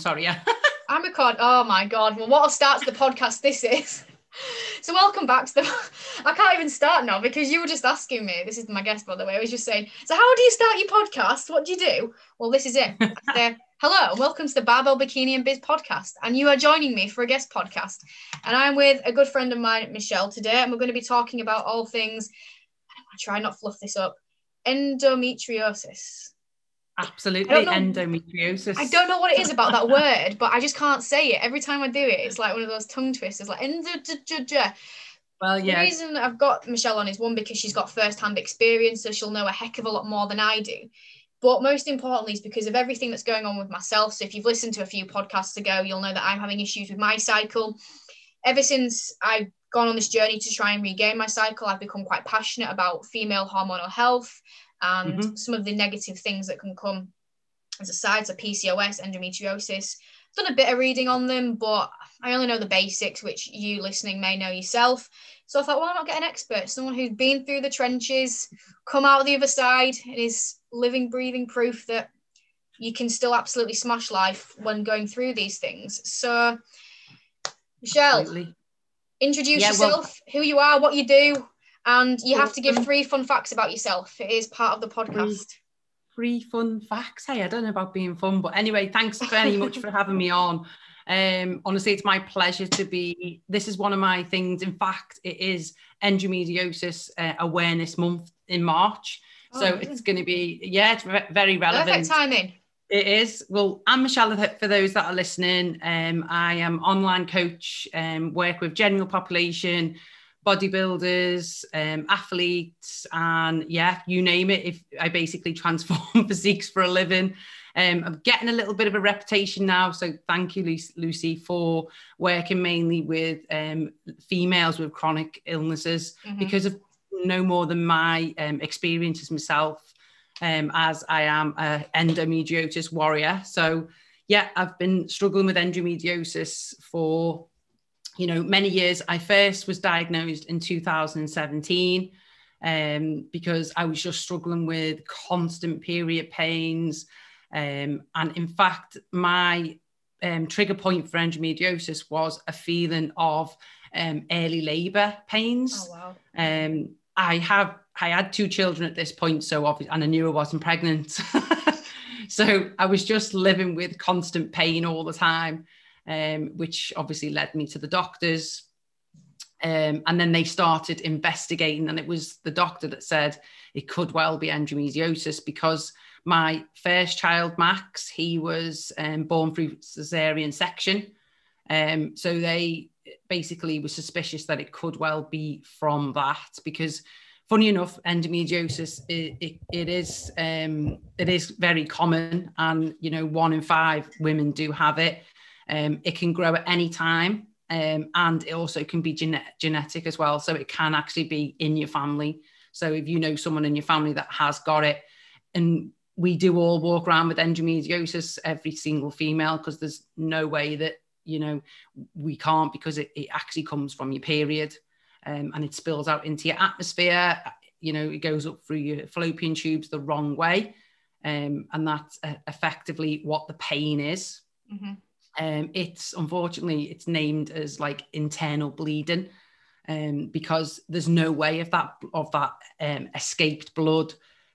Sorry, yeah. I'm recording. Oh my god! Well, what a start to the podcast this is. So welcome back to the. I can't even start now because you were just asking me. This is my guest, by the way. I was just saying. So how do you start your podcast? What do you do? Well, this is it. say, Hello and welcome to the Barbell Bikini and Biz podcast. And you are joining me for a guest podcast. And I'm with a good friend of mine, Michelle, today, and we're going to be talking about all things. I try not fluff this up. Endometriosis. Absolutely, endometriosis. I don't know what it is about that word, but I just can't say it. Every time I do it, it's like one of those tongue twisters, like endo. Well, yeah. The reason I've got Michelle on is one because she's got first-hand experience, so she'll know a heck of a lot more than I do. But most importantly, is because of everything that's going on with myself. So if you've listened to a few podcasts ago, you'll know that I'm having issues with my cycle. Ever since I've gone on this journey to try and regain my cycle, I've become quite passionate about female hormonal health and mm-hmm. some of the negative things that can come as a side, so PCOS, endometriosis. I've done a bit of reading on them, but I only know the basics, which you listening may know yourself. So I thought, why not get an expert, someone who's been through the trenches, come out the other side, and is living, breathing proof that you can still absolutely smash life when going through these things. So, Michelle, absolutely. introduce yeah, yourself, well, who you are, what you do, and you have to give three fun facts about yourself. It is part of the podcast. Three, three fun facts. Hey, I don't know about being fun, but anyway, thanks very much for having me on. Um, honestly, it's my pleasure to be. This is one of my things. In fact, it is Endometriosis uh, Awareness Month in March. Oh, so it's going to be, yeah, it's very relevant. Perfect timing. It is. Well, I'm Michelle for those that are listening. Um, I am online coach, um, work with general population, bodybuilders, um, athletes, and yeah, you name it. If I basically transform physiques for a living, um, I'm getting a little bit of a reputation now. So thank you, Lucy, for working mainly with um, females with chronic illnesses mm-hmm. because of no more than my um, experiences myself, um, as I am an endometriosis warrior. So yeah, I've been struggling with endometriosis for you know, many years. I first was diagnosed in 2017 um, because I was just struggling with constant period pains. Um, and in fact, my um, trigger point for endometriosis was a feeling of um, early labor pains. Oh, wow. Um, I have I had two children at this point, so obviously, and I knew I wasn't pregnant. so I was just living with constant pain all the time um, which obviously led me to the doctors. Um, and then they started investigating, and it was the doctor that said it could well be endometriosis because my first child, Max, he was um, born through cesarean section. Um, so they basically were suspicious that it could well be from that because funny enough endometriosis it, it, it is um, it is very common and you know one in five women do have it um, it can grow at any time. Um, and it also can be gene- genetic as well. So it can actually be in your family. So if you know someone in your family that has got it, and we do all walk around with endometriosis, every single female, because there's no way that, you know, we can't because it, it actually comes from your period um, and it spills out into your atmosphere. You know, it goes up through your fallopian tubes the wrong way. Um, and that's uh, effectively what the pain is. Mm-hmm. Um, it's unfortunately it's named as like internal bleeding, um, because there's no way of that of that um, escaped blood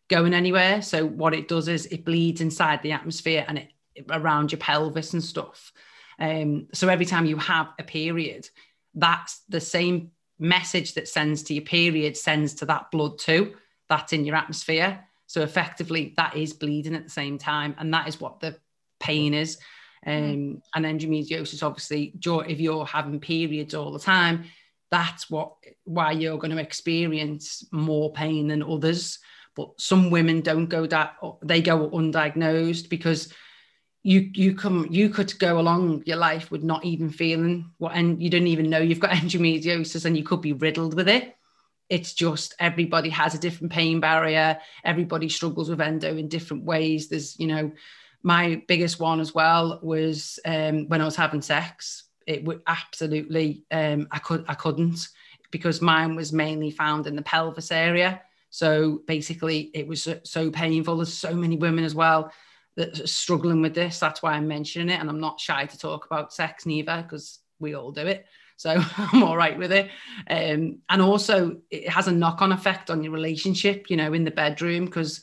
going anywhere. So what it does is it bleeds inside the atmosphere and it around your pelvis and stuff. Um, so every time you have a period, that's the same message that sends to your period sends to that blood too. That's in your atmosphere. So effectively, that is bleeding at the same time, and that is what the pain is. Mm-hmm. Um, and endometriosis, obviously, if you're having periods all the time, that's what why you're going to experience more pain than others. But some women don't go that they go undiagnosed because you you come you could go along your life with not even feeling what and you don't even know you've got endometriosis and you could be riddled with it it's just everybody has a different pain barrier everybody struggles with endo in different ways there's you know my biggest one as well was um, when I was having sex. It would absolutely um, I could I couldn't because mine was mainly found in the pelvis area. So basically, it was so, painful. There's so many women as well that are struggling with this. That's why I'm mentioning it. And I'm not shy to talk about sex neither, because we all do it. So I'm all right with it. Um, and also, it has a knock on effect on your relationship, you know, in the bedroom, because,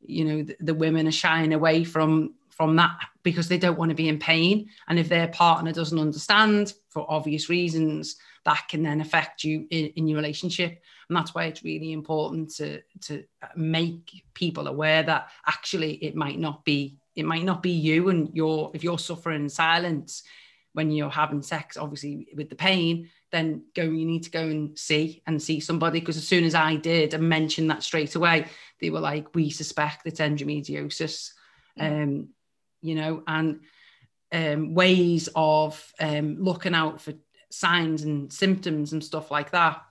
you know, the, the women are shying away from from that because they don't want to be in pain. And if their partner doesn't understand for obvious reasons, that can then affect you in, in your relationship. And that's why it's really important to, to make people aware that actually it might not be, it might not be you and you're, if you're suffering in silence when you're having sex, obviously with the pain, then go, you need to go and see and see somebody. Because as soon as I did and mentioned that straight away, they were like, we suspect it's endometriosis. Mm. Um, you know, and um, ways of um, looking out for signs and symptoms and stuff like that.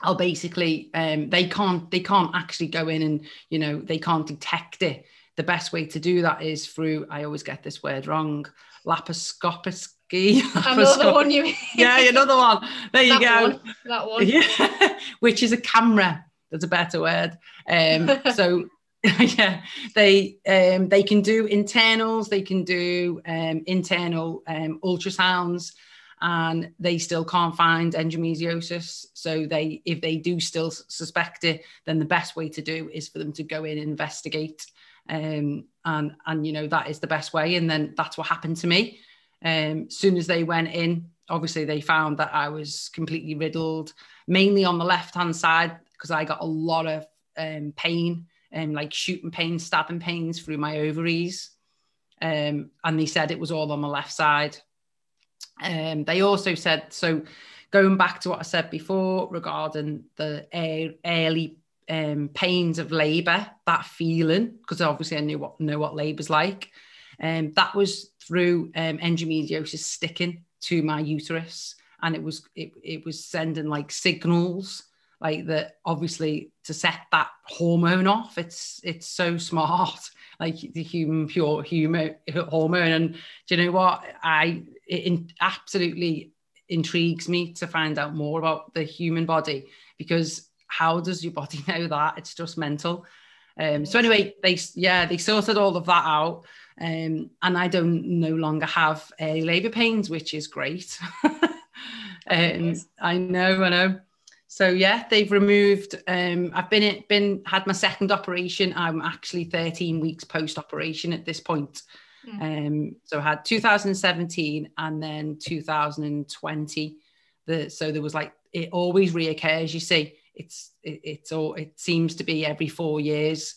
I'll basically um, they can't they can't actually go in and you know they can't detect it. The best way to do that is through I always get this word wrong laparoscopy. Another one you yeah, another one. There you that go. One, that one. Yeah, which is a camera. That's a better word. Um, so yeah, they um, they can do internals, they can do um, internal um, ultrasounds, and they still can't find endometriosis. So they, if they do still suspect it, then the best way to do is for them to go in and investigate, um, and and you know that is the best way. And then that's what happened to me. Um, soon as they went in, obviously they found that I was completely riddled, mainly on the left hand side because I got a lot of um, pain um, like shooting pains, stabbing pains through my ovaries. Um, and they said it was all on the left side. Um, they also said, so going back to what I said before regarding the early um, pains of labour, that feeling, because obviously I knew what know what labour's like. Um, that was through um, endometriosis sticking to my uterus, and it was it, it was sending like signals like that obviously to set that hormone off it's it's so smart. Like the human pure human hormone. And do you know what? I it absolutely intrigues me to find out more about the human body because how does your body know that? It's just mental. Um, so anyway they yeah they sorted all of that out. Um, and i don't no longer have early labor pains which is great. Um, i know i know so yeah, they've removed. Um, I've been been had my second operation. I'm actually 13 weeks post operation at this point. Mm. Um, so I had 2017 and then 2020. The so there was like it always reoccurs. You see, it's it, it's all it seems to be every four years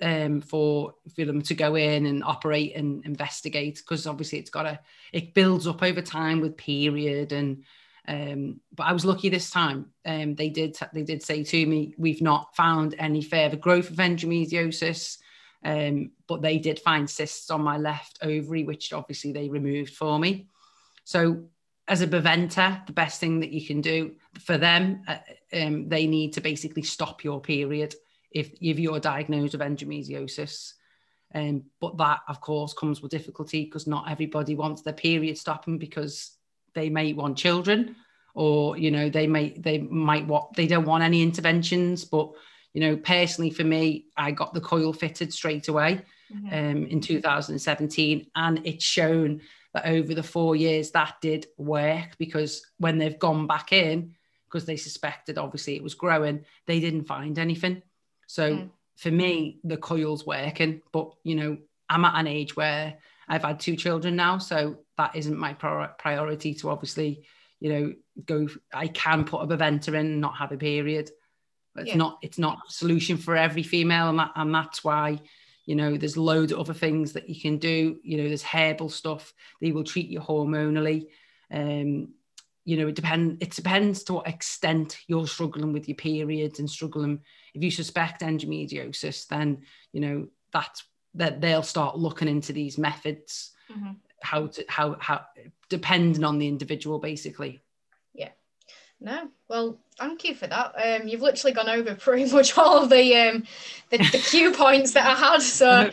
um, for for them to go in and operate and investigate because obviously it's got a it builds up over time with period and um, but I was lucky this time. Um, they did they did say to me, we've not found any further growth of endometriosis, um, but they did find cysts on my left ovary, which obviously they removed for me. So as a preventer, the best thing that you can do for them, uh, um, they need to basically stop your period if, if you're diagnosed with endometriosis. Um, but that, of course, comes with difficulty because not everybody wants their period stopping because they may want children or you know they may they might what they don't want any interventions but you know personally for me i got the coil fitted straight away mm-hmm. um, in 2017 and it's shown that over the four years that did work because when they've gone back in because they suspected obviously it was growing they didn't find anything so mm. for me the coil's working but you know i'm at an age where i've had two children now so that isn't my priority to obviously, you know, go. I can put a preventer in and not have a period. But it's not. It's not a solution for every female, and that, and that's why. You know, there's loads of other things that you can do. You know, there's herbal stuff. They will treat you hormonally. Um, you know, it depends. It depends to what extent you're struggling with your periods and struggling. If you suspect endometriosis, then you know that's that they'll start looking into these methods. Mm-hmm how to how how depending on the individual basically yeah no well thank you for that um you've literally gone over pretty much all of the um the, the cue points that i had so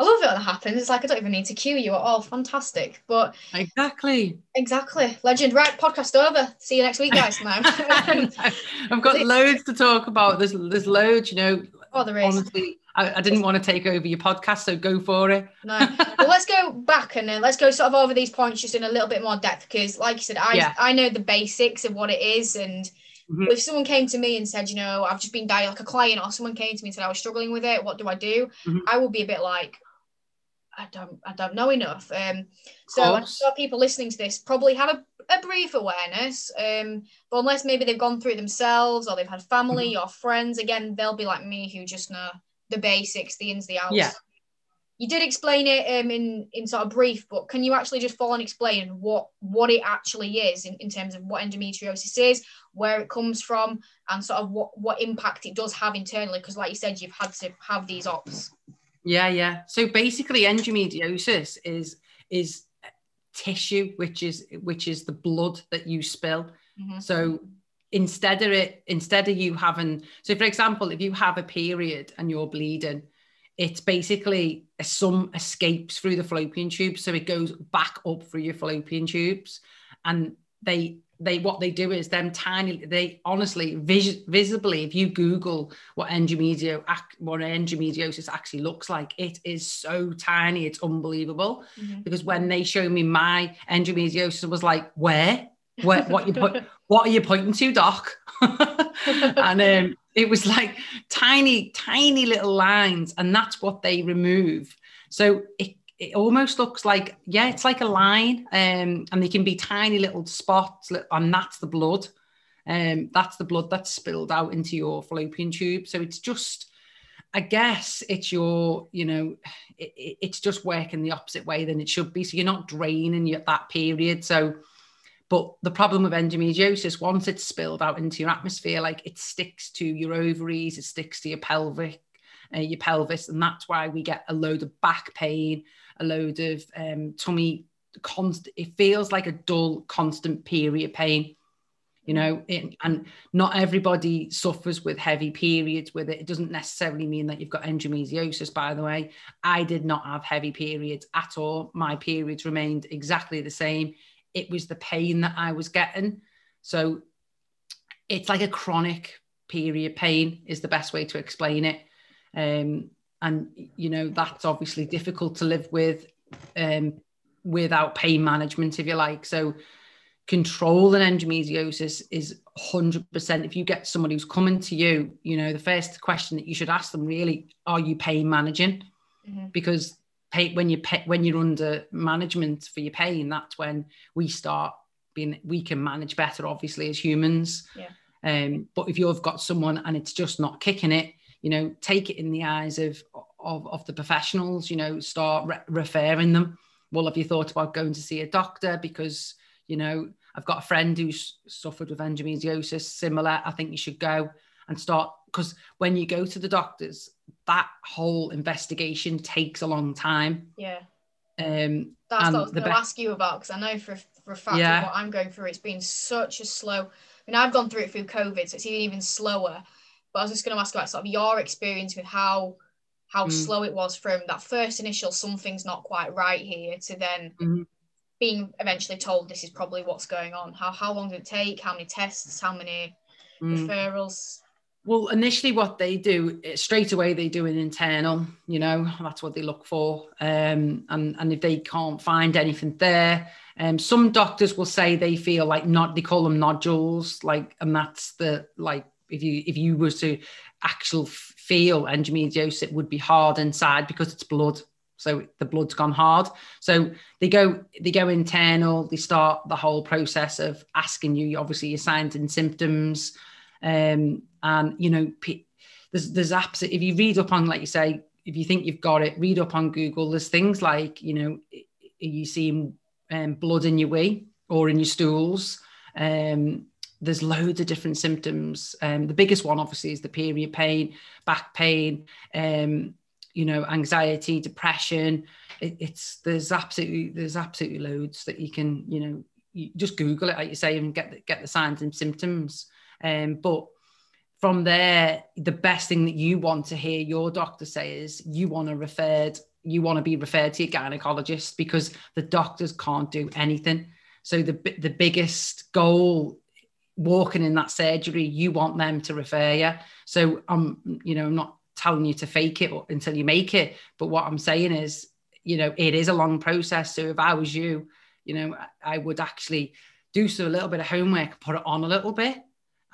I love it when that happens. It's like I don't even need to cue you at all. Fantastic. But exactly. Exactly. Legend. Right, podcast over. See you next week, guys. Now. I've got loads to talk about. There's there's loads, you know. Oh, there is. Honestly, I, I, didn't want to take over your podcast, so go for it. no, well, let's go back and then let's go sort of over these points just in a little bit more depth because, like you said, I yeah. I know the basics of what it is, and mm-hmm. if someone came to me and said, you know, I've just been dying like a client, or someone came to me and said I was struggling with it, what do I do? Mm-hmm. I will be a bit like, I don't I don't know enough. Um, so of people listening to this probably have a, a brief awareness. Um, but unless maybe they've gone through it themselves or they've had family mm-hmm. or friends, again, they'll be like me who just know the basics, the ins, the outs. Yeah. You did explain it um, in in sort of brief, but can you actually just fall and explain what what it actually is in, in terms of what endometriosis is, where it comes from, and sort of what what impact it does have internally? Because like you said, you've had to have these ops. Yeah, yeah. So basically, endometriosis is is tissue, which is which is the blood that you spill. Mm-hmm. So instead of it, instead of you having, so for example, if you have a period and you're bleeding, it's basically some escapes through the fallopian tubes, so it goes back up through your fallopian tubes, and they they what they do is them tiny they honestly vis- visibly if you google what endometrio what endometriosis actually looks like it is so tiny it's unbelievable. Mm-hmm. because when they show me my endometriosis was like where? Where what you put what are you pointing to doc? And um, it was like tiny tiny little lines and that's what they remove. So it it almost looks like yeah it's like a line um, and they can be tiny little spots and that's the blood. Um, that's the blood that's spilled out into your fallopian tube. So it's just i guess it's your you know it, it's just working the opposite way than it should be. So you're not draining your, that period. So but the problem with endometriosis once it's spilled out into your atmosphere like it sticks to your ovaries it sticks to your pelvic uh, your pelvis and that's why we get a load of back pain a load of um, tummy constant it feels like a dull constant period pain you know? It, and not everybody suffers with heavy periods with it. It doesn't necessarily mean that you've got endometriosis by the way. I did not have heavy periods at all. My periods remained exactly the same it was the pain that i was getting. So it's like a chronic period. Pain is the best way to explain it. Um, and you know that's obviously difficult to live with um, without pain management if you like. So controlling endometriosis is 100% if you get somebody who's coming to you you know the first question that you should ask them really are you pain managing? Mm-hmm. because pay, when you pay, when you're under management for your pain that's when we start being we can manage better obviously as humans. Yeah. um, but if you've got someone and it's just not kicking it you know take it in the eyes of of, of the professionals you know start re- referring them. Well have you thought about going to see a doctor? Because you know i've got a friend who's suffered with endometriosis similar i think you should go and start because when you go to the doctors that whole investigation takes a long time yeah um that's what i was going to ask you about because i know for, for a fact yeah. what i'm going through it's been such a slow i mean i've gone through it through covid so it's even even slower but I was just going to ask about sort of your experience with how how mm. slow it was from that first initial something's not quite right here to then mm-hmm. being eventually told this is probably what's going on. How how long did it take? How many tests? How many mm. referrals? Well, initially, what they do eh, straight away, they do an internal. You know, that's what they look for. Um, and and if they can't find anything there, um, some doctors will say they feel like not. They call them nodules, like, and that's the like if you if you were to actual feel endometriosis, it would be hard inside because it's blood. So the blood's gone hard. So they go they go internal. They start the whole process of asking you, obviously, your signs and symptoms, um, and you know, there's there's apps. If you read up on, like you say, if you think you've got it, read up on Google. There's things like you know, you see um, blood in your wee or in your stools. Um, there's loads of different symptoms. Um, the biggest one, obviously, is the period pain, back pain, um, you know, anxiety, depression. It, it's there's absolutely there's absolutely loads that you can you know you just Google it, like you say, and get the, get the signs and symptoms. Um, but from there, the best thing that you want to hear your doctor say is you want to referred you want to be referred to your gynecologist because the doctors can't do anything. So the the biggest goal walking in that surgery, you want them to refer you. So I'm, um, you know, I'm not telling you to fake it until you make it. But what I'm saying is, you know, it is a long process. So if I was you, you know, I would actually do so a little bit of homework, put it on a little bit.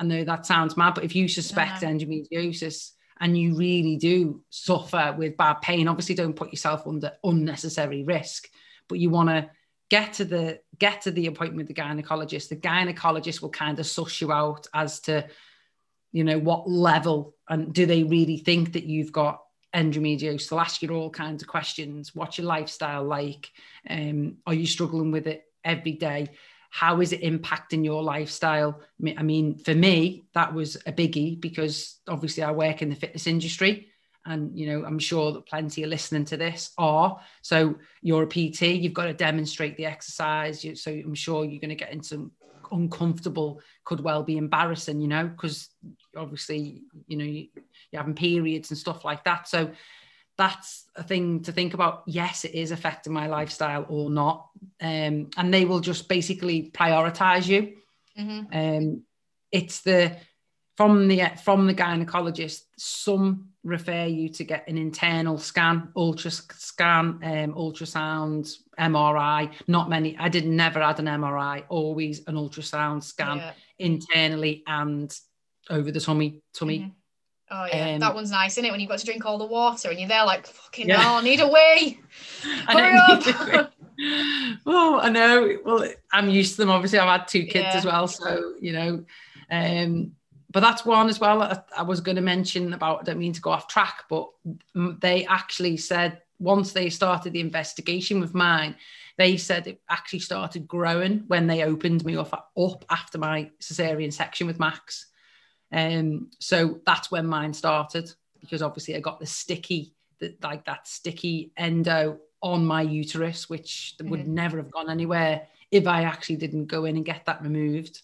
I know that sounds mad, but if you suspect yeah. endometriosis and you really do suffer with bad pain, obviously don't put yourself under unnecessary risk, but you want to get to the get to the appointment with the gynecologist. The gynecologist will kind of suss you out as to, you know, what level and do they really think that you've got endometriosis? They'll ask you all kinds of questions. What's your lifestyle like? Um, are you struggling with it every day? How is it impacting your lifestyle? I mean, for me, that was a biggie because obviously I work in the fitness industry. And, you know, I'm sure that plenty are listening to this are. So you're a PT, you've got to demonstrate the exercise. So I'm sure you're going to get into uncomfortable, could well be embarrassing, you know, because obviously, you know, you're having periods and stuff like that. So that's a thing to think about. Yes, it is affecting my lifestyle or not. Um, and they will just basically prioritize you. Mm-hmm. Um, it's the from the from the gynecologist. Some refer you to get an internal scan, ultra scan, um, ultrasound, MRI. Not many. I did never had an MRI. Always an ultrasound scan yeah. internally and over the tummy tummy. Mm-hmm Oh yeah, um, that one's nice, isn't it? When you've got to drink all the water and you're there like fucking yeah. hell, I need a wee. Hurry up. oh, I know. Well, I'm used to them. Obviously, I've had two kids yeah. as well, so you know. Um, but that's one as well. I, I was going to mention about. I don't mean to go off track, but they actually said once they started the investigation with mine, they said it actually started growing when they opened me up, up after my cesarean section with Max. Um, so that's when mine started because obviously I got the sticky, the, like that sticky endo on my uterus, which mm-hmm. would never have gone anywhere if I actually didn't go in and get that removed.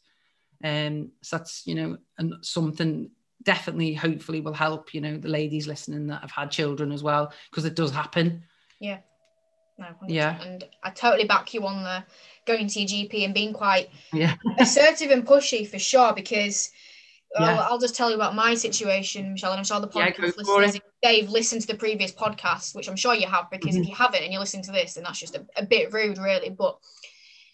Um, so that's you know, and something definitely, hopefully, will help you know the ladies listening that have had children as well because it does happen. Yeah. No, 100%. yeah, and I totally back you on the going to your GP and being quite yeah. assertive and pushy for sure because yeah. I'll, I'll, just tell you about my situation, Michelle, and I'm sure the podcast yeah, listeners, Dave, listen to the previous podcast, which I'm sure you have, because mm-hmm. if you haven't and you're listening to this, then that's just a, a bit rude, really. But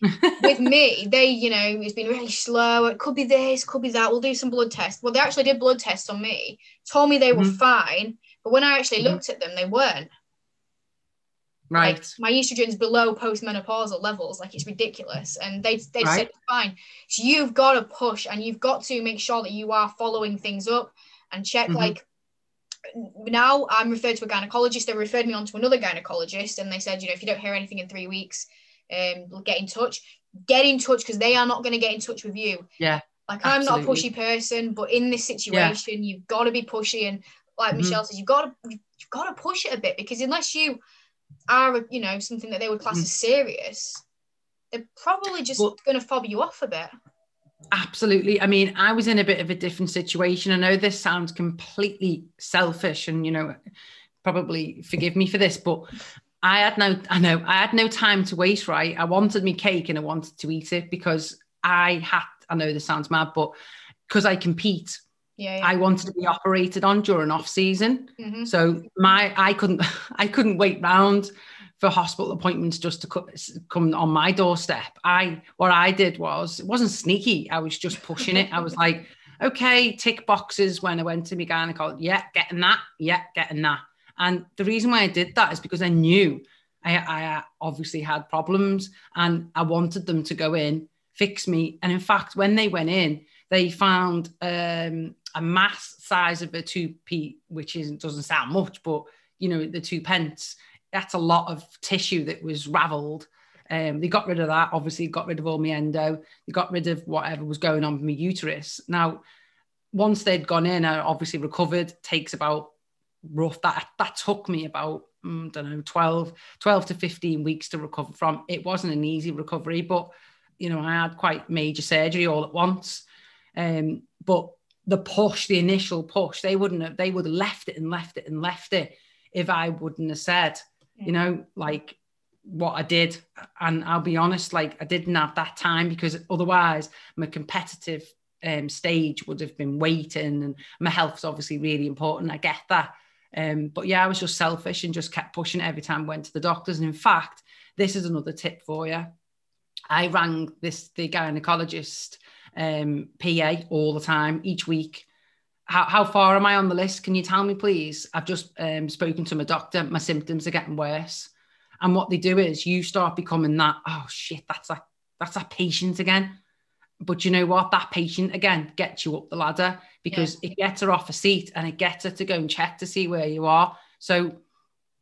with me, they, you know, it's been really slow. It could be this, could be that. We'll do some blood tests. Well, they actually did blood tests on me, told me they were mm-hmm. fine, but when I actually mm-hmm. looked at them, they weren't. Right. Like, my estrogen's below postmenopausal levels. Like it's ridiculous. And they they right. said fine. So you've got to push and you've got to make sure that you are following things up and check mm-hmm. like now I'm referred to a gynecologist. They referred me on to another gynecologist and they said, you know, if you don't hear anything in three weeks, um, get in touch. Get in touch because they are not going to get in touch with you. Yeah. Like absolutely. I'm not a pushy person, but in this situation, yeah. you've got to be pushy and like mm-hmm. Michelle says, you've got to you've got to push it a bit because unless you are you know something that they would class mm. as serious, they're probably just well, going to fob you off a bit. Absolutely. I mean, I was in a bit of a different situation. I know this sounds completely selfish, and you know, probably forgive me for this, but I had no, I know, I had no time to waste. Right, I wanted me cake and I wanted to eat it because I had. I know this sounds mad, but because I compete, yeah, yeah. I wanted to be operated on during off season. Mm-hmm. So my I couldn't I couldn't wait round for hospital appointments just to come on my doorstep. I what I did was it wasn't sneaky. I was just pushing it. I was like, okay, tick boxes when I went to my gynecologist. Yeah, getting that. Yeah, getting that. And the reason why I did that is because I knew I, I obviously had problems and I wanted them to go in, fix me. And in fact, when they went in, they found um, a mass size of a 2p, which isn't doesn't sound much, but you know, the two pence, that's a lot of tissue that was raveled. Um, they got rid of that, obviously, got rid of all my endo, they got rid of whatever was going on with my uterus. Now, once they'd gone in, I obviously recovered, takes about rough that that took me about mm, I don't know 12 12 to 15 weeks to recover from it wasn't an easy recovery but you know I had quite major surgery all at once um, but the push, the initial push, they wouldn't have, they would have left it and left it and left it if I wouldn't have said, you know, like what I did. And I'll be honest, like I didn't have that time because otherwise my competitive um, stage would have been waiting and my health's obviously really important. I get that. Um, but yeah, I was just selfish and just kept pushing it every time I went to the doctors. And in fact, this is another tip for you. I rang this the gynecologist um, PA all the time each week. How, how far am I on the list? Can you tell me, please? I've just um, spoken to my doctor. My symptoms are getting worse. And what they do is you start becoming that, oh shit, that's that, that's that patient again. But you know what? That patient again gets you up the ladder because yeah. it gets her off a seat and it gets her to go and check to see where you are. So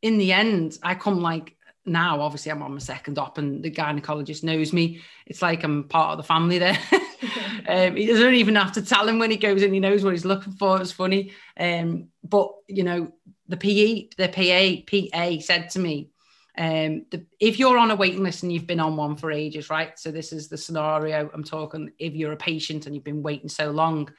in the end, I come like now, obviously, I'm on my second op and the gynecologist knows me. It's like I'm part of the family there. um, he doesn't even have to tell him when he goes in, he knows what he's looking for. It's funny. Um, but, you know, the PE, the PA, PA said to me, um, the, if you're on a waiting list and you've been on one for ages, right? So this is the scenario I'm talking. If you're a patient and you've been waiting so long,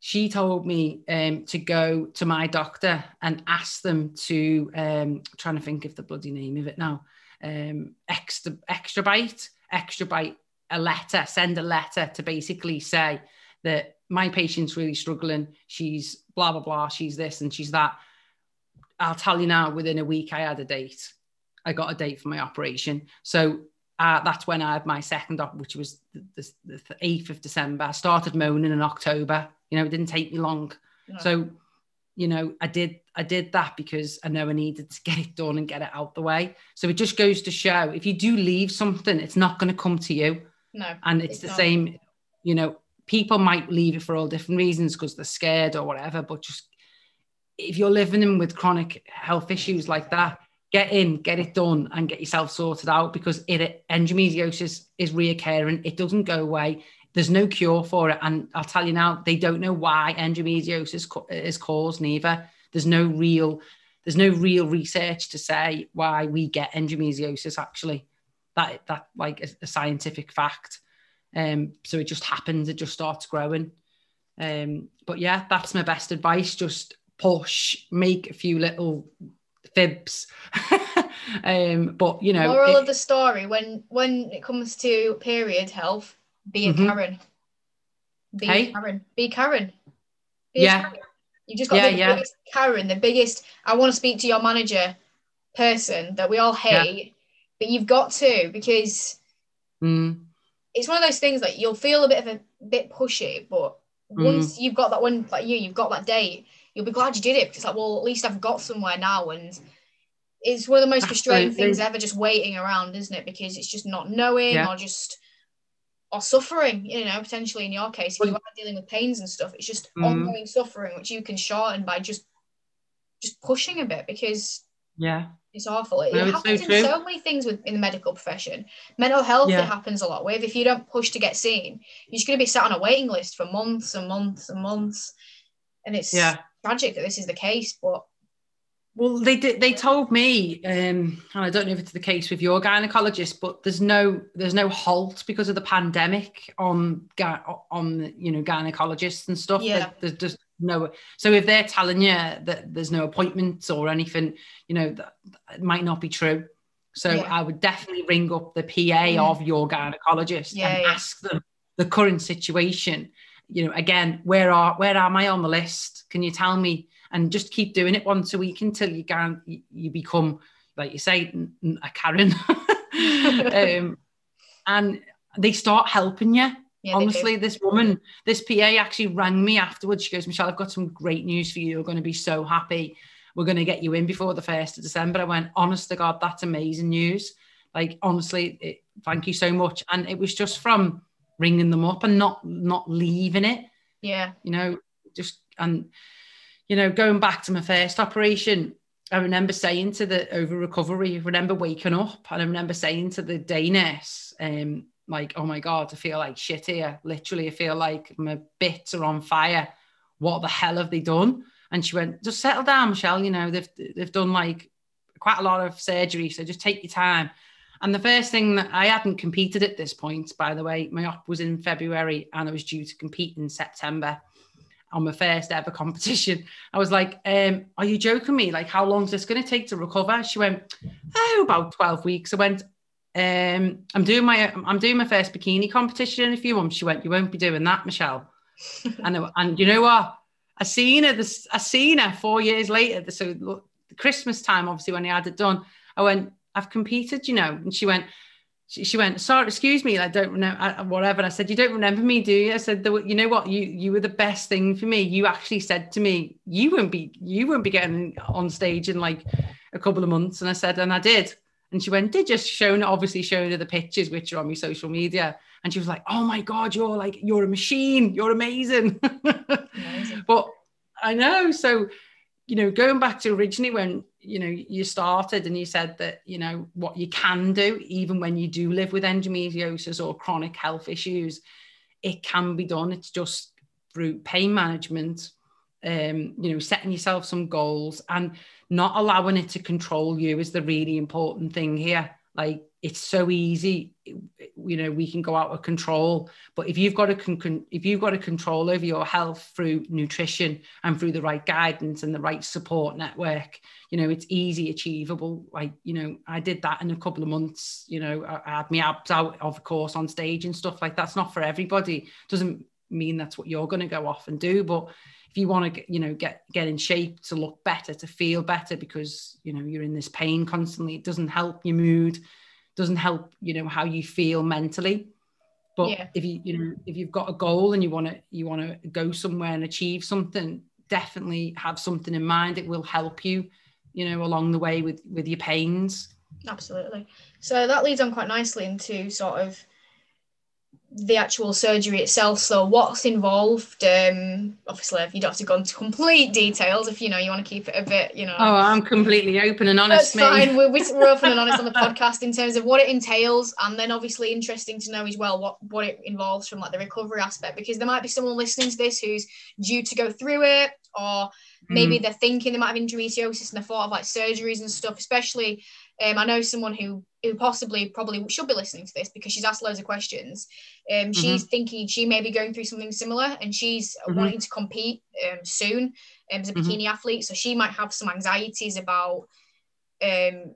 she told me um, to go to my doctor and ask them to um, trying to think of the bloody name of it now. Um, extra extra bite, extra bite, a letter, send a letter to basically say that my patient's really struggling. She's blah blah blah. She's this and she's that. I'll tell you now. Within a week, I had a date. I got a date for my operation. So uh, that's when I had my second op, which was the, the, the 8th of December. I started moaning in October. You know, it didn't take me long. No. So, you know, I did I did that because I know I needed to get it done and get it out the way. So it just goes to show if you do leave something, it's not going to come to you. No. And it's, it's the not. same, you know, people might leave it for all different reasons because they're scared or whatever, but just if you're living in with chronic health issues like that, get in, get it done, and get yourself sorted out because it endometriosis is reoccurring. It doesn't go away. There's no cure for it, and I'll tell you now, they don't know why endometriosis is caused. Neither there's no real there's no real research to say why we get endometriosis. Actually, that that like a, a scientific fact. Um, so it just happens. It just starts growing. Um, but yeah, that's my best advice. Just push, make a few little fibs. um, but you know, moral it, of the story: when when it comes to period health, be a mm-hmm. Karen. Be hey? Karen. Be Karen. Be yeah. Karen. You just got yeah, the yeah. biggest Karen, the biggest. I want to speak to your manager person that we all hate, yeah. But you've got to because mm. it's one of those things that you'll feel a bit of a bit pushy, but mm. once you've got that one, like you, you've got that date you'll be glad you did it because like, well, at least I've got somewhere now. And it's one of the most frustrating things ever, just waiting around, isn't it? Because it's just not knowing yeah. or just or suffering, you know, potentially in your case, if you are dealing with pains and stuff, it's just mm. ongoing suffering, which you can shorten by just just pushing a bit because yeah, it's awful. It, no, happens so in so many things with in the medical profession. Mental health yeah. it happens a lot with. If you don't push to get seen, you're just gonna be sat on a waiting list for months and months and months. And it's yeah tragic that this is the case, but well, they did. They told me, um, and I don't know if it's the case with your gynecologist, but there's no there's no halt because of the pandemic on on you know gynecologists and stuff. Yeah. There's just no. So if they're telling you that there's no appointments or anything, you know that, that might not be true. So yeah. I would definitely ring up the PA mm. of your gynecologist yeah, and yeah. ask them the current situation you know, again, where are where am I on the list? Can you tell me? And just keep doing it once a week until you can you become, like you say, a Karen. um, and they start helping you. Yeah, Honestly, this woman, this PA actually rang me afterwards. She goes, Michelle, I've got some great news for you. You're going to be so happy. We're going to get you in before the 1st of December. I went, honest to God, that's amazing news. Like, honestly, it, thank you so much. And it was just from ringing them up and not not leaving it. Yeah. You know, just and you know, going back to my first operation, I remember saying to the over recovery, I remember waking up and I remember saying to the day nurse, um, like, oh my God, I feel like shit here. Literally, I feel like my bits are on fire. What the hell have they done? And she went, just settle down, Michelle. You know, they've they've done like quite a lot of surgery. So just take your time. And the first thing that I hadn't competed at this point, by the way, my op was in February and I was due to compete in September on my first ever competition. I was like, um, Are you joking me? Like, how long is this going to take to recover? She went, Oh, about 12 weeks. I went, um, I'm doing my I'm doing my first bikini competition in a few months. She went, You won't be doing that, Michelle. and and you know what? I seen her this I seen her four years later. So look, Christmas time, obviously, when I had it done, I went, I've competed, you know. And she went, she, she went, sorry, excuse me, I don't know, whatever. And I said, you don't remember me, do you? I said, you know what, you you were the best thing for me. You actually said to me, you won't be, you won't be getting on stage in like a couple of months. And I said, and I did. And she went, did just showing obviously showing her the pictures which are on my social media. And she was like, oh my God, you're like, you're a machine. You're amazing. amazing. but I know. So, you know, going back to originally when, you know, you started and you said that, you know, what you can do, even when you do live with endometriosis or chronic health issues, it can be done. It's just through pain management, um, you know, setting yourself some goals and not allowing it to control you is the really important thing here. Like it's so easy you know we can go out of control but if you've got a con- if you've got a control over your health through nutrition and through the right guidance and the right support network you know it's easy achievable. Like you know i did that in a couple of months you know i, I had my abs out of course on stage and stuff like that's not for everybody. Doesn't mean that's what you're going to go off and do but if you want to you know get get in shape to look better to feel better because you know you're in this pain constantly it doesn't help your mood doesn't help you know how you feel mentally. But yeah. if you you know if you've got a goal and you want to you want to go somewhere and achieve something definitely have something in mind. It will help you you know along the way with with your pains. Absolutely. So that leads on quite nicely into sort of the actual surgery itself. So what's involved? Um, obviously, if you don't have to go into complete details if you know you want to keep it a bit, you know. Oh, I'm completely open and honest. That's fine. We're, we're open and honest on the podcast in terms of what it entails, and then obviously interesting to know as well what what it involves from like the recovery aspect, because there might be someone listening to this who's due to go through it, or maybe mm. they're thinking they might have endometriosis and the thought of like surgeries and stuff, especially um, I know someone who who possibly probably should be listening to this because she's asked loads of questions. Um, mm-hmm. she's thinking she may be going through something similar, and she's mm-hmm. wanting to compete um, soon um, as a mm-hmm. bikini athlete. So she might have some anxieties about um,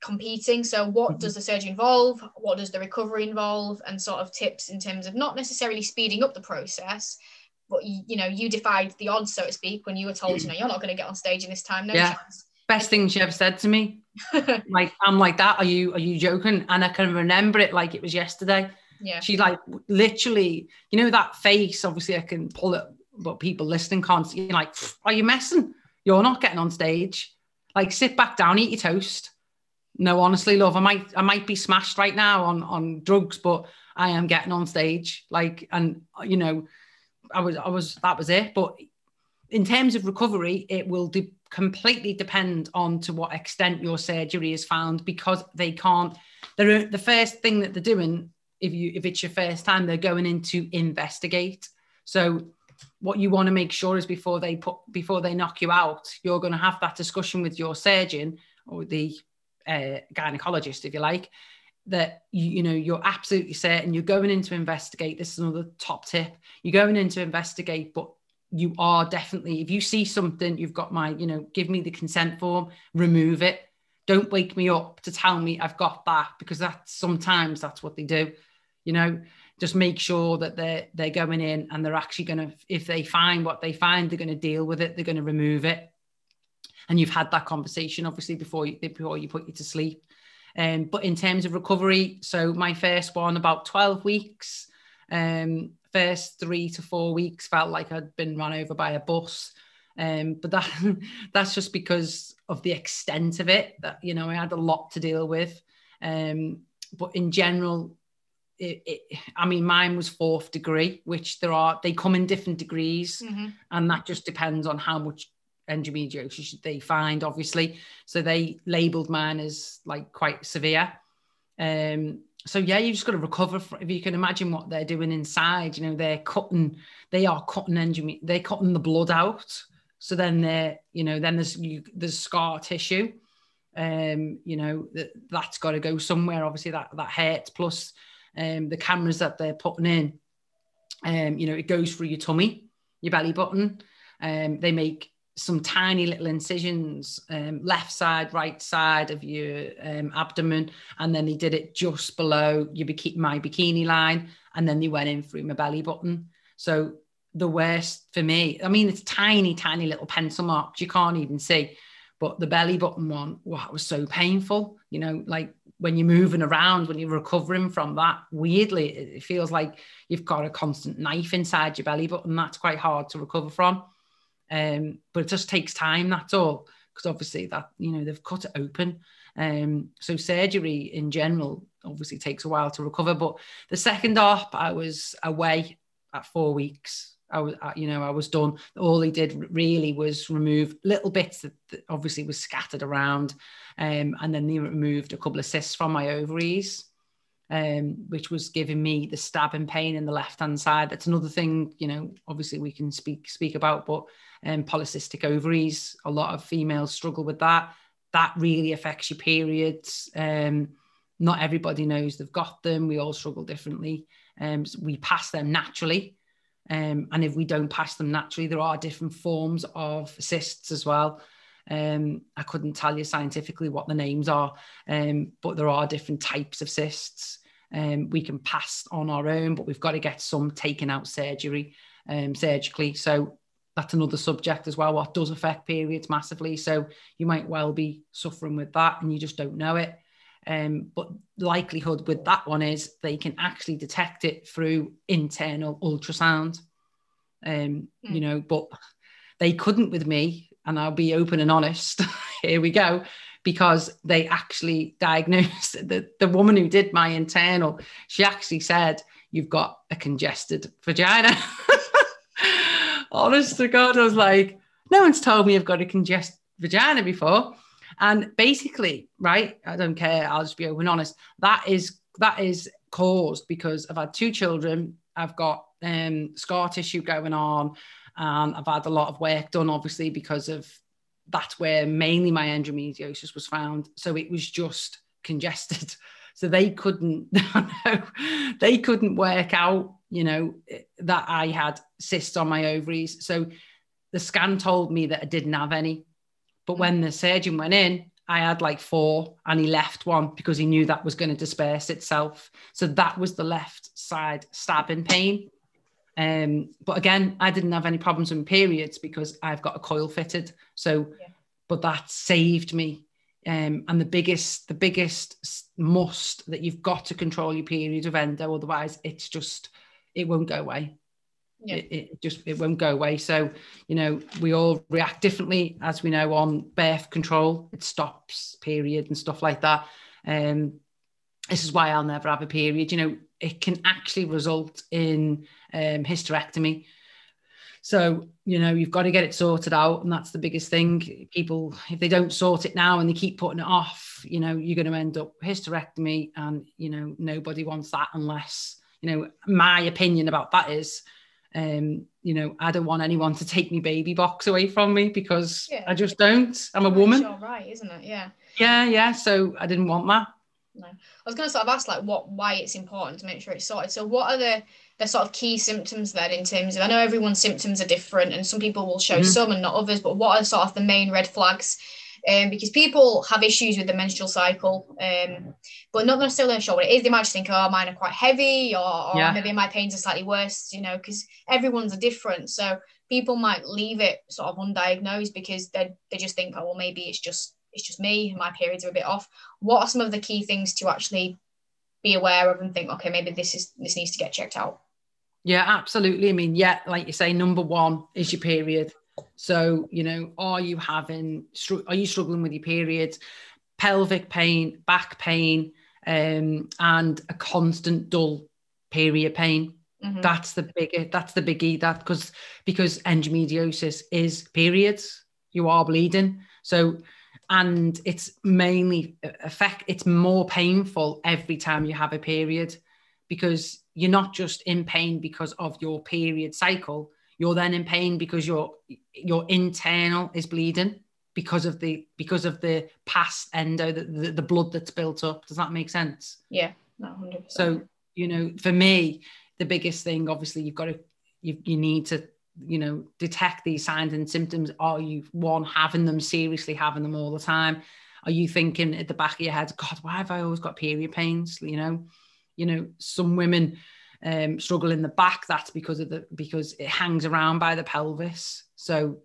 competing. So, what mm-hmm. does the surgery involve? What does the recovery involve? And sort of tips in terms of not necessarily speeding up the process, but you, you know, you defied the odds, so to speak, when you were told, you know, you're not going to get on stage in this time. No yeah. chance best thing she ever said to me. like I'm like that. Are you are you joking? And I can remember it like it was yesterday. Yeah. She like literally, you know that face. Obviously, I can pull it, but people listening can't. You're like, are you messing? You're not getting on stage. Like sit back down, eat your toast. No, honestly, love, I might I might be smashed right now on on drugs, but I am getting on stage. Like, and you know, I was I was that was it. But in terms of recovery, it will de- completely depend on to what extent your surgery is found because they can't. They're the first thing that they're doing. If you if it's your first time, they're going in to investigate. So what you want to make sure is before they put before they knock you out, you're going to have that discussion with your surgeon or the uh, gynecologist, if you like, that you, you know you're absolutely certain you're going in to investigate. This is another top tip. You're going in to investigate, but you are definitely if you see something you've got my you know give me the consent form remove it. Don't wake me up to tell me i've got that because that's sometimes that's what they do you know? Just make sure that they're they're going in and they're actually going to if they find what they find they're going to deal with it they're going to remove it. And you've had that conversation obviously before you before you put you to sleep. Um, but in terms of recovery so my first one about 12 weeks um, first three to four weeks felt like I'd been run over by a bus. Um, but that that's just because of the extent of it that you know I had a lot to deal with. Um, but in general, it, it, I mean, mine was fourth degree, which there are they come in different degrees, mm-hmm. and that just depends on how much endometriosis they find, obviously. So they labelled mine as like quite severe. Um, so yeah, you've just got to recover. From, if you can imagine what they're doing inside, you know, they're cutting, they are cutting engine, they're cutting the blood out. So then they're, you know, then there's you, there's scar tissue. Um, you know, that that's got to go somewhere. Obviously, that that hurts. Plus, um, the cameras that they're putting in, um, you know, it goes through your tummy, your belly button. Um, they make some tiny little incisions, um, left side, right side of your um, abdomen, and then they did it just below your bikini, my bikini line, and then they went in through my belly button. So the worst for me. I mean, it's tiny, tiny little pencil marks you can't even see. But the belly button one, wow, was so painful. You know, like when you're moving around, when you're recovering from that, weirdly, it feels like you've got a constant knife inside your belly button. That's quite hard to recover from. Um, but it just takes time, that's all. Because obviously that, you know, they've cut it open. Um, so surgery in general obviously takes a while to recover. But the second op, I was away at four weeks. I was, you know, I was done. All he did really was remove little bits that, that obviously was scattered around, um, and then they removed a couple of cysts from my ovaries, um, which was giving me the stabbing pain in the left hand side. That's another thing, you know. Obviously, we can speak speak about, but um, polycystic ovaries. A lot of females struggle with that. That really affects your periods. Um, not everybody knows they've got them. We all struggle differently. Um, so we pass them naturally. Um, and if we don't pass them naturally, there are different forms of cysts as well. Um, I couldn't tell you scientifically what the names are, um, but there are different types of cysts. Um, we can pass on our own, but we've got to get some taken out surgery, um, surgically. So that's another subject as well. What does affect periods massively? So you might well be suffering with that, and you just don't know it. Um, but likelihood with that one is they can actually detect it through internal ultrasound. Um, mm. You know, but they couldn't with me, and I'll be open and honest. Here we go, because they actually diagnosed the the woman who did my internal. She actually said you've got a congested vagina. Honest to God, I was like, no one's told me I've got a congested vagina before. And basically, right, I don't care, I'll just be open and honest. That is that is caused because I've had two children, I've got um, scar tissue going on, and I've had a lot of work done, obviously, because of that's where mainly my endometriosis was found. So it was just congested. So they couldn't, they couldn't work out, you know, that I had cysts on my ovaries. So the scan told me that I didn't have any. But when the surgeon went in, I had like four and he left one because he knew that was going to disperse itself. So that was the left side stabbing pain. Um, but again, I didn't have any problems with periods because I've got a coil fitted. So, yeah. but that saved me. Um, and the biggest, the biggest must that you've got to control your period of endo, otherwise it's just, it won't go away yeah. it, it, just it won't go away so you know we all react differently as we know on birth control it stops period and stuff like that um this is why i'll never have a period you know it can actually result in um, hysterectomy so you know you've got to get it sorted out and that's the biggest thing people if they don't sort it now and they keep putting it off you know you're going to end up hysterectomy and you know nobody wants that unless you know my opinion about that is um, you know, I don't want anyone to take me baby box away from me because yeah. I just don't. I'm a woman. Sure right, isn't it? Yeah. Yeah, yeah. So I didn't want that. No. I was going to sort of ask like what why it's important to make sure it's sorted. So what are the the sort of key symptoms then in terms of I know everyone's symptoms are different and some people will show mm-hmm. some and not others, but what are sort of the main red flags um, because people have issues with the menstrual cycle, um, but not necessarily sure what it is. They might just think, oh, mine are quite heavy, or, or yeah. maybe my pains are slightly worse, you know, because everyone's are different. So people might leave it sort of undiagnosed because they they just think, oh, well, maybe it's just it's just me, my periods are a bit off. What are some of the key things to actually be aware of and think, okay, maybe this is this needs to get checked out? Yeah, absolutely. I mean, yeah, like you say, number one is your period. So, you know, are you having, are you struggling with your periods, pelvic pain, back pain, um, and a constant dull period pain? Mm-hmm. That's the big, that's the biggie. That because because endometriosis is periods, you are bleeding. So, and it's mainly affect. It's more painful every time you have a period because you're not just in pain because of your period cycle. You're then in pain because your your internal is bleeding because of the because of the past endo the, the, the blood that's built up. Does that make sense? Yeah no, 100%. so you know for me the biggest thing obviously you've got to you, you need to you know detect these signs and symptoms. Are you one having them seriously having them all the time? Are you thinking at the back of your head god why have i always got period pains? You know you know some women um, struggle in the back, that's because of the because it hangs around by the pelvis. So,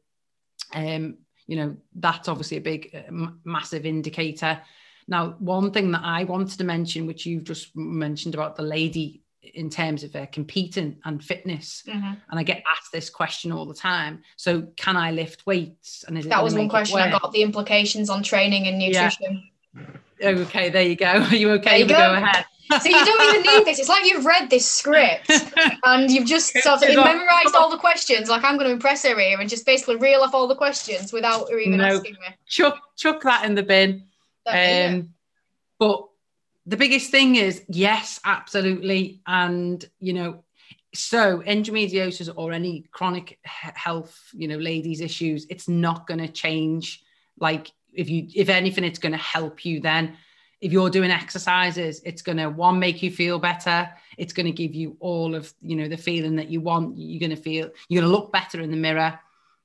um, you know, that's obviously a big, uh, massive indicator. Now, one thing that I wanted to mention, which you've just mentioned about the lady in terms of uh, competing and fitness, mm-hmm. and I get asked this question all the time. So, can I lift weights? And that was one question I got: the implications on training and nutrition. Yeah. Okay, there you go. Are you okay? You go. go ahead so you don't even need this. It's like you've read this script and you've just sort of memorized all the questions. Like I'm going to impress her here and just basically reel off all the questions without her even no, asking me. Chuck, chuck that in the bin. Um, but the biggest thing is yes, absolutely, and you know, so endometriosis or any chronic health, you know, ladies issues, it's not going to change. Like if you, if anything, it's going to help you then if you're doing exercises it's going to one make you feel better it's going to give you all of you know the feeling that you want you're going to feel you're going to look better in the mirror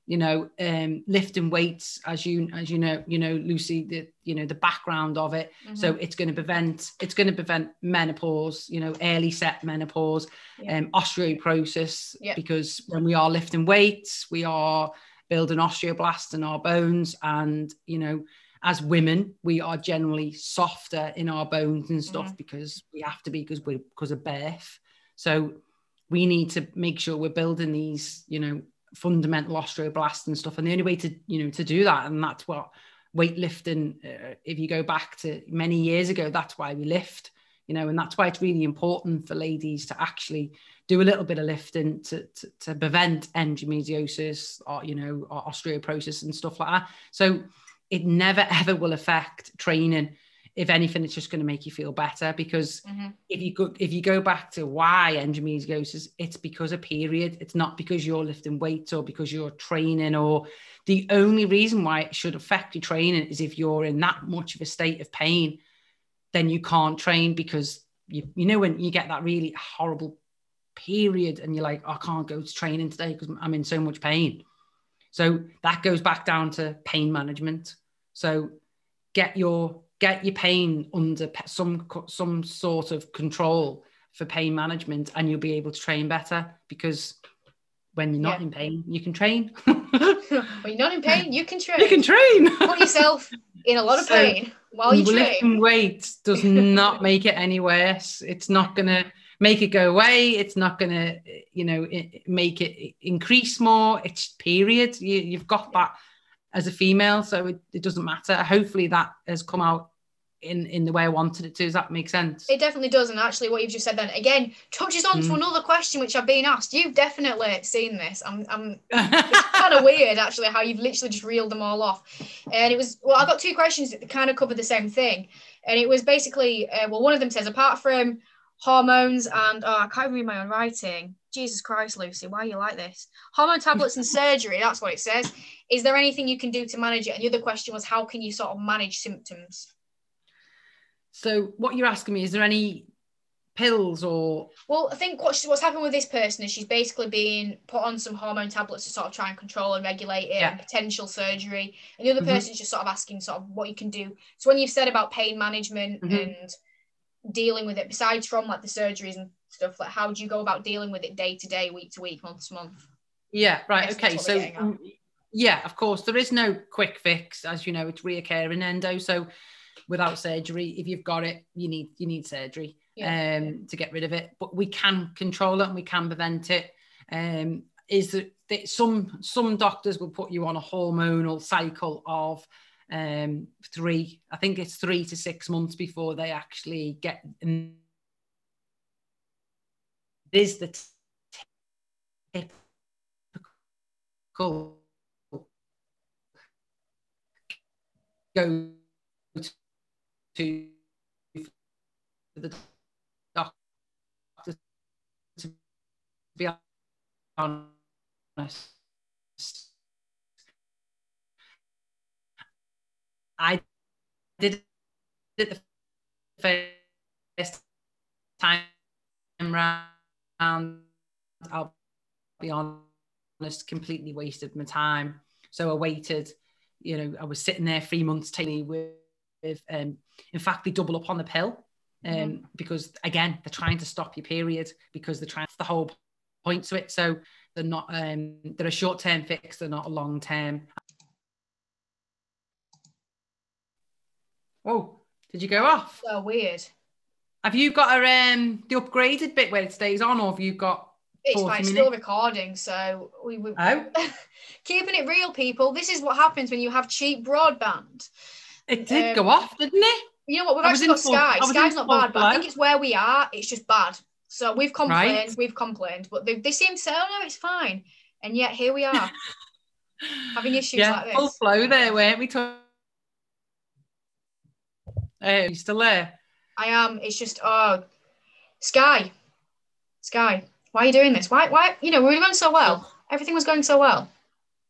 you know um, lifting weights as you as you know you know lucy the you know the background of it mm-hmm. so it's going to prevent it's going to prevent menopause you know early set menopause yeah. um, osteoporosis yeah. because when we are lifting weights we are building osteoblasts in our bones and you know as women, we are generally softer in our bones and stuff mm. because we have to be because we're because of birth. So we need to make sure we're building these, you know, fundamental osteoblasts and stuff. And the only way to, you know, to do that, and that's what weightlifting, uh, if you go back to many years ago, that's why we lift, you know, and that's why it's really important for ladies to actually do a little bit of lifting to, to, to prevent endometriosis or, you know, or osteoporosis and stuff like that. So it never ever will affect training if anything it's just going to make you feel better because mm-hmm. if you go if you go back to why endometriosis it's because of period it's not because you're lifting weights or because you're training or the only reason why it should affect your training is if you're in that much of a state of pain then you can't train because you, you know when you get that really horrible period and you're like oh, i can't go to training today because i'm in so much pain so that goes back down to pain management. So get your get your pain under some some sort of control for pain management, and you'll be able to train better because when you're not yeah. in pain, you can train. when you're not in pain, you can train. You can train. Put yourself in a lot of so pain while you train. Lifting weights does not make it any worse. It's not gonna make it go away. It's not going to, you know, make it increase more. It's period. You, have got that as a female, so it, it, doesn't matter. Hopefully, that has come out in in the way I wanted it to. Does that make sense? It definitely does. And actually, what you've just said then again touches on mm. to another question which I've been asked. You've definitely seen this. I'm, I'm it's kind of weird actually how you've literally just reeled them all off. And it was well, I got two questions that kind of cover the same thing. And it was basically, uh, well, one of them says, apart from hormones and oh, I can't read my own writing. Jesus Christ, Lucy, why are you like this? Hormone tablets and surgery, that's what it says. Is there anything you can do to manage it? And the other question was, how can you sort of manage symptoms? So, what you're asking me, is there any pills or? Well, I think what's, what's happened with this person is she's basically being put on some hormone tablets to sort of try and control and regulate it, yeah. and potential surgery. And the other mm-hmm. person's just sort of asking sort of what you can do. So, when you've said about pain management mm-hmm. and dealing with it besides from like the surgeries and stuff like how do you go about dealing with it day to day week to week month to month? Yeah right okay so yeah of course there is no quick fix as you know it's reoccurring endo so without surgery if you've got it you need you need surgery yeah. um to get rid of it but we can control it and we can prevent it. Um is that some some doctors will put you on a hormonal cycle of um, three, I think it's three to six months before they actually get. Is the typical go to the doctor to be honest I did it the first time round. I'll be honest, completely wasted my time. So I waited, you know, I was sitting there three months taking with, with um, in fact, they double up on the pill. um, mm-hmm. because again, they're trying to stop your period because they're trying. That's the whole point to it. So they're not. Um, they're a short term fix. They're not a long term. Oh, did you go off? So weird. Have you got a um the upgraded bit where it stays on, or have you got? It's fine. It's still recording, so we, we oh. keeping it real, people. This is what happens when you have cheap broadband. It did um, go off, didn't it? You know what? We've actually got Sky. Sky's not bad, but I think it's where we are. It's just bad. So we've complained, right. we've complained, but they, they seem to say, "Oh no, it's fine," and yet here we are having issues yeah, like this. Full flow there, weren't we? Hey, you still there? I am. It's just oh, Sky, Sky. Why are you doing this? Why? Why? You know, we were going so well. Everything was going so well.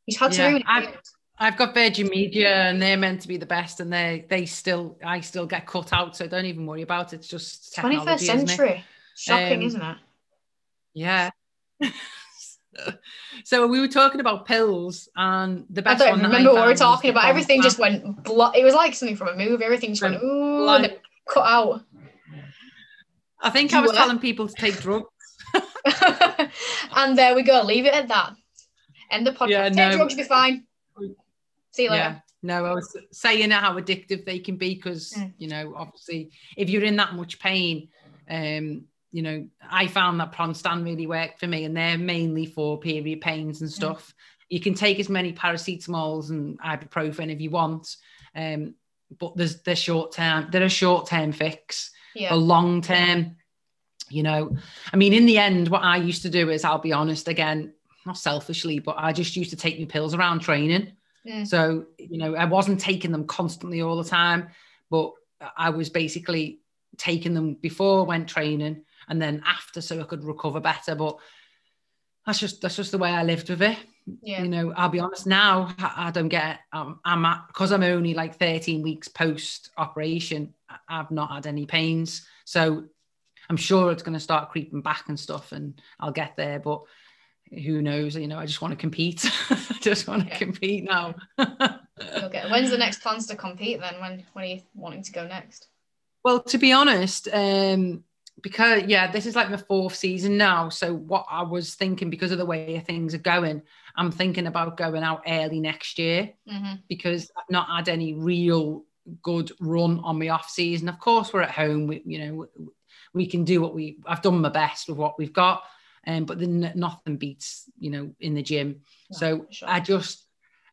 You had to yeah, ruin it. I've got Virgin Media and they're meant to be the best and they they still I still get cut out so don't even worry about it. It's just 21st century. Isn't Shocking, um, isn't it? Yeah. so we were talking about pills and the best I don't remember what we were talking about. Everything just went blo- it was like something from a movie. Everything just went ooh like, cut out. I think I was telling people to take drugs. and there we go. Leave it at that. End the podcast. Yeah, take no. drugs, be fine. See you later. Yeah. No, I was saying how addictive they can be because, mm. you know, obviously, if you're in that much pain, um, you know, I found that Ponstan really worked for me, and they're mainly for period pains and stuff. You can take as many paracetamols and ibuprofen if you want, um, but there's they're short term. They're a short term fix. Yeah. A long term, you know, I mean, in the end, what I used to do is, I'll be honest, again, not selfishly, but I just used to take my pills around training. Mm. So, you know, I wasn't taking them constantly all the time, but I was basically taking them before I went training and then after so I could recover better. But that's just that's just the way I lived with it. Yeah. You know, I'll be honest now, I, don't get um, I'm at because I'm only like 13 weeks post operation, I've not had any pains. So I'm sure it's going to start creeping back and stuff and I'll get there. But who knows? You know, I just want to compete. I just want to yeah. compete now. okay. When's the next plans to compete then? When when are you wanting to go next? Well, to be honest, um, because yeah, this is like the fourth season now. So what I was thinking, because of the way things are going, I'm thinking about going out early next year mm-hmm. because I've not had any real good run on my off season. Of course, we're at home. We, you know, we can do what we. I've done my best with what we've got um, but then nothing beats you know in the gym. No, so sure. I just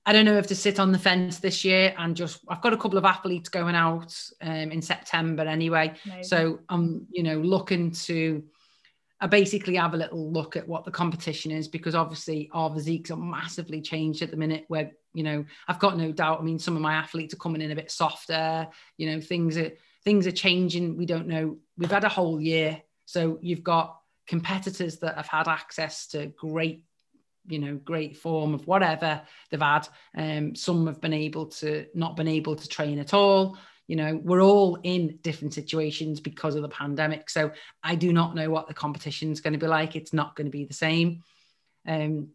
I don't know if to sit on the fence this year and just I've got a couple of athletes going out um, in September anyway. Amazing. So I'm you know looking to I basically have a little look at what the competition is because obviously our physiques are massively changed at the minute where you know I've got no doubt I mean some of my athletes are coming in a bit softer you know things are things are changing we don't know we've had a whole year so you've got competitors that have had access to great you know great form of whatever they've had. Um some have been able to not been able to train at all. You know we're all in different situations because of the pandemic. So i do not know what the competition is going to be like. It's not going to be the same. Um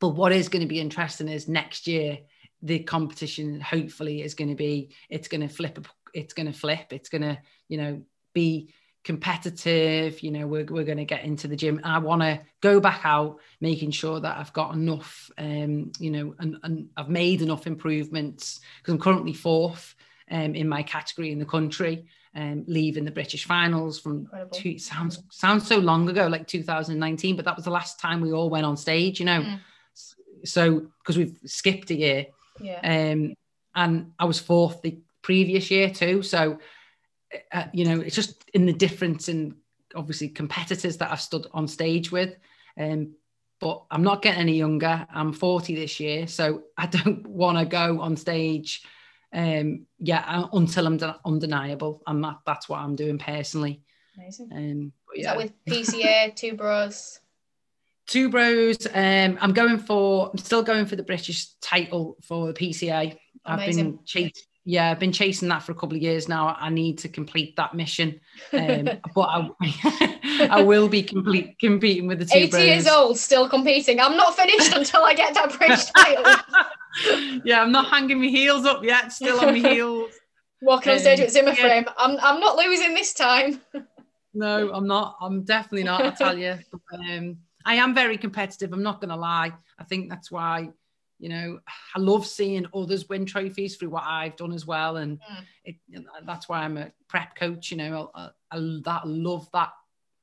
but what is going to be interesting is next year the competition hopefully is going to be it's going to flip it's going to flip. It's going to you know be competitive you know we're, we're going to get into the gym. I want to go back out making sure that i've got enough um you know and, and i've made enough improvements because i'm currently fourth um, in my category in the country um, leaving the british finals from two, sounds sounds so long ago like 2019 but that was the last time we all went on stage you know? Mm. so because we've skipped a year. Yeah. Um and i was fourth the previous year too so uh, you know, it's just in the difference in obviously competitors that I've stood on stage with. Um, but I'm not getting any younger. I'm 40 this year, so I don't want to go on stage. Um, yeah, uh, until I'm undeniable, and that, that's what I'm doing personally. Amazing. Um, yeah. Is that with PCA, two bros? Two bros. Um, I'm going for. I'm still going for the British title for the PCA. Amazing. I've been chasing yeah, I've been chasing that for a couple of years now. I need to complete that mission, um, but I, I will be complete competing with the two. Eighty years old, still competing. I'm not finished until I get that British title. yeah, I'm not hanging my heels up yet. Still on my heels. Walking on stage um, with Zimmer yeah. frame. I'm, I'm not losing this time. no, I'm not. I'm definitely not, I tell you. Um, I am very competitive. I'm not going to lie. I think that's why, you know, I love seeing others win trophies through what I've done as well. And mm. it, that's why I'm a prep coach, you know, I, I, I love that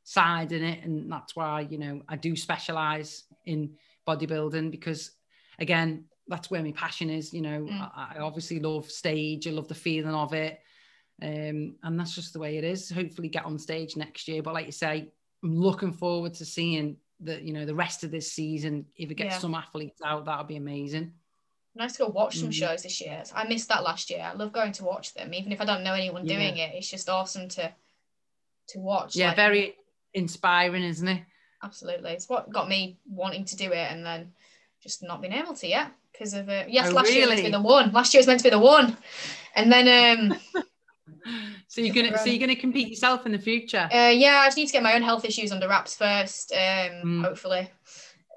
side in it. And that's why, you know, I do specialize in bodybuilding because, again, that's where my passion is. You know, mm. I, I, obviously love stage. I love the feeling of it. Um, and that's just the way it is. Hopefully get on stage next year. But like you say, I'm looking forward to seeing the, you know, the rest of this season. If it gets yeah. some athletes out, that would be amazing. Nice to go watch some mm. shows this year. I missed that last year. I love going to watch them, even if I don't know anyone yeah. doing it. It's just awesome to to watch. Yeah, like, very inspiring, isn't it? Absolutely, it's what got me wanting to do it, and then just not being able to yet because of it. Yes, oh, last really? year was meant to be the one. Last year was meant to be the one, and then um. so you're gonna so you're gonna compete yourself in the future? Uh, yeah, I just need to get my own health issues under wraps first. Um, mm. hopefully.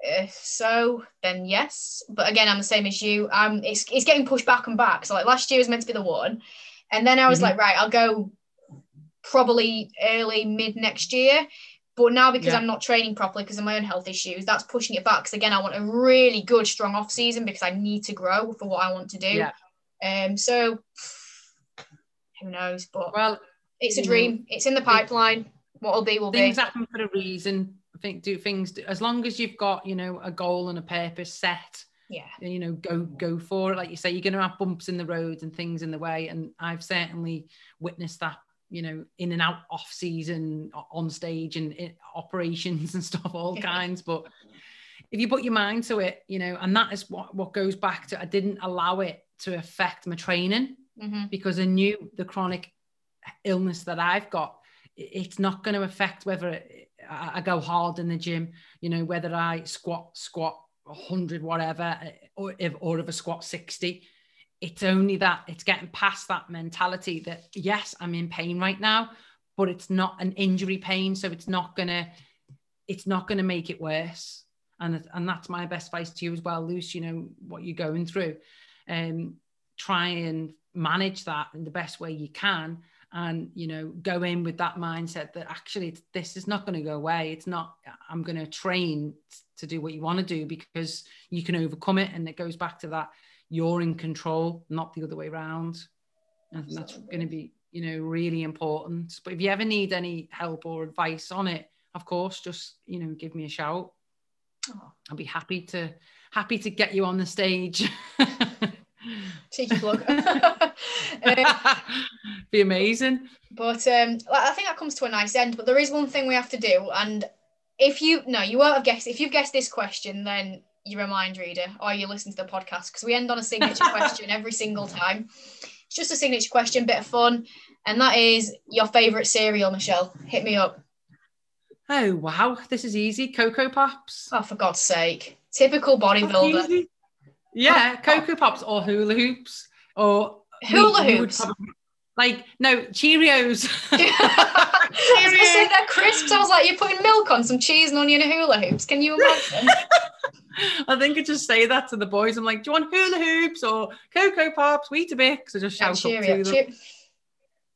Uh, so then yes, but again, I'm the same as you. Um, it's it's getting pushed back and back. So like last year was meant to be the one, and then I was mm-hmm. like, right, I'll go probably early mid next year. But now because yeah. I'm not training properly because of my own health issues, that's pushing it back. Because again, I want a really good, strong off season because I need to grow for what I want to do. Yeah. Um. So who knows? But well, it's a dream. It's in the pipeline. What'll be will things be. Things happen for a reason. I think do things as long as you've got you know a goal and a purpose set. Yeah. You know, go go for it. Like you say, you're going to have bumps in the road and things in the way, and I've certainly witnessed that you know, in and out off season, on stage and operations and stuff, all kinds. But if you put your mind to it, you know, and that is what, what goes back to, I didn't allow it to affect my training mm-hmm. because I knew the chronic illness that I've got, it's not going to affect whether I go hard in the gym, you know, whether I squat, squat 100, whatever, or if, or if I squat 60 it's only that it's getting past that mentality that yes i'm in pain right now but it's not an injury pain so it's not gonna it's not gonna make it worse. And and that's my best advice to you as well luce you know what you're going through. Um, try and manage that in the best way you can and you know go in with that mindset that actually this is not going to go away it's not i'm going to train to do what you want to do because you can overcome it and it goes back to that you're in control, not the other way around. And that's going to be, you know, really important. But if you ever need any help or advice on it, of course, just, you know, give me a shout. Oh. I'll be happy to happy to get you on the stage. Cheeky plug. be amazing. But um, I think that comes to a nice end. But there is one thing we have to do, and if you no, you won't have guessed. If you've guessed this question, then you're a mind reader or you listen to the podcast because we end on a signature question every single time. It's just a signature question, bit of fun. And that is your favourite cereal, Michelle. Hit me up. Oh, wow. This is easy. Cocoa Pops. Oh, for God's sake. Typical bodybuilder. Yeah, Cocoa Pops or hula hoops or hula hoops. Probably, like, no, Cheerios. I was say they're crisps. I was like, you're putting milk on some cheese and onion hula hoops. Can you imagine? I think I just say that to the boys. I'm like, do you want hula hoops or Cocoa Pops, Weetabix? I just shout yeah, Cheerio, up to them.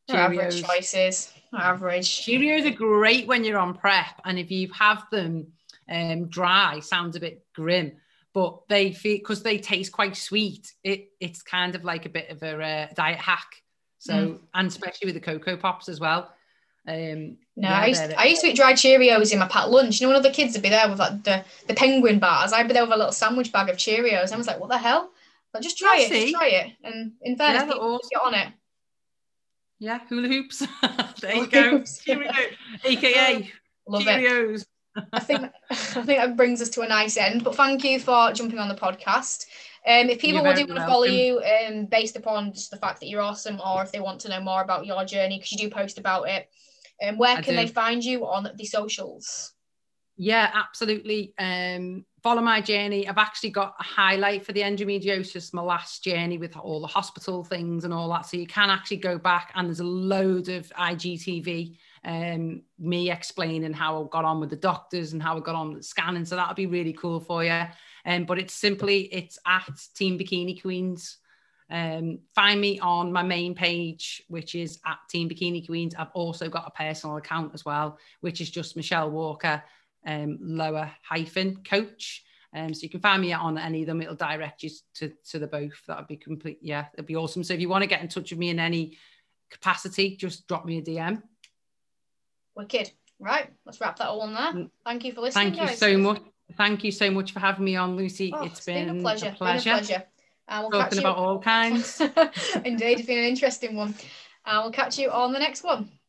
Che- average choices. Average. Cheerios are great when you're on prep, and if you have them um, dry, sounds a bit grim, but they feel because they taste quite sweet. It it's kind of like a bit of a uh, diet hack. So mm. and especially with the Cocoa Pops as well. Um, no, I used, I used to eat dried Cheerios in my packed lunch. You know, when other kids would be there with like the, the penguin bars, I'd be there with a little sandwich bag of Cheerios. And I was like, what the hell? Like, just try it, just try it. And in fairness, yeah, people awesome. get on it. Yeah, hula hoops. there you go. Cheerio, AKA Love Cheerios. It. I think I think that brings us to a nice end. But thank you for jumping on the podcast. Um, if people do want to follow you, um, based upon just the fact that you're awesome, or if they want to know more about your journey, because you do post about it, um, where I can do. they find you on the socials? Yeah, absolutely. Um, follow my journey. I've actually got a highlight for the endometriosis, my last journey with all the hospital things and all that. So you can actually go back and there's a load of IGTV, um, me explaining how I got on with the doctors and how I got on with scanning. So that'll be really cool for you. Um, but it's simply, it's at Team Bikini Queens Um, find me on my main page, which is at Team Bikini Queens. I've also got a personal account as well, which is just Michelle Walker, um, lower hyphen coach. Um, so you can find me on any of them. It'll direct you to, to the both. That would be complete. Yeah, it'd be awesome. So if you want to get in touch with me in any capacity, just drop me a DM. Wicked. Right, let's wrap that all on there. Mm. Thank you for listening. Thank you guys. so much. Thank you so much for having me on, Lucy. Oh, it's been, been, a pleasure. A pleasure. Been a pleasure. we'll Talking about all kinds. Indeed, it's been an interesting one. And we'll catch you on the next one.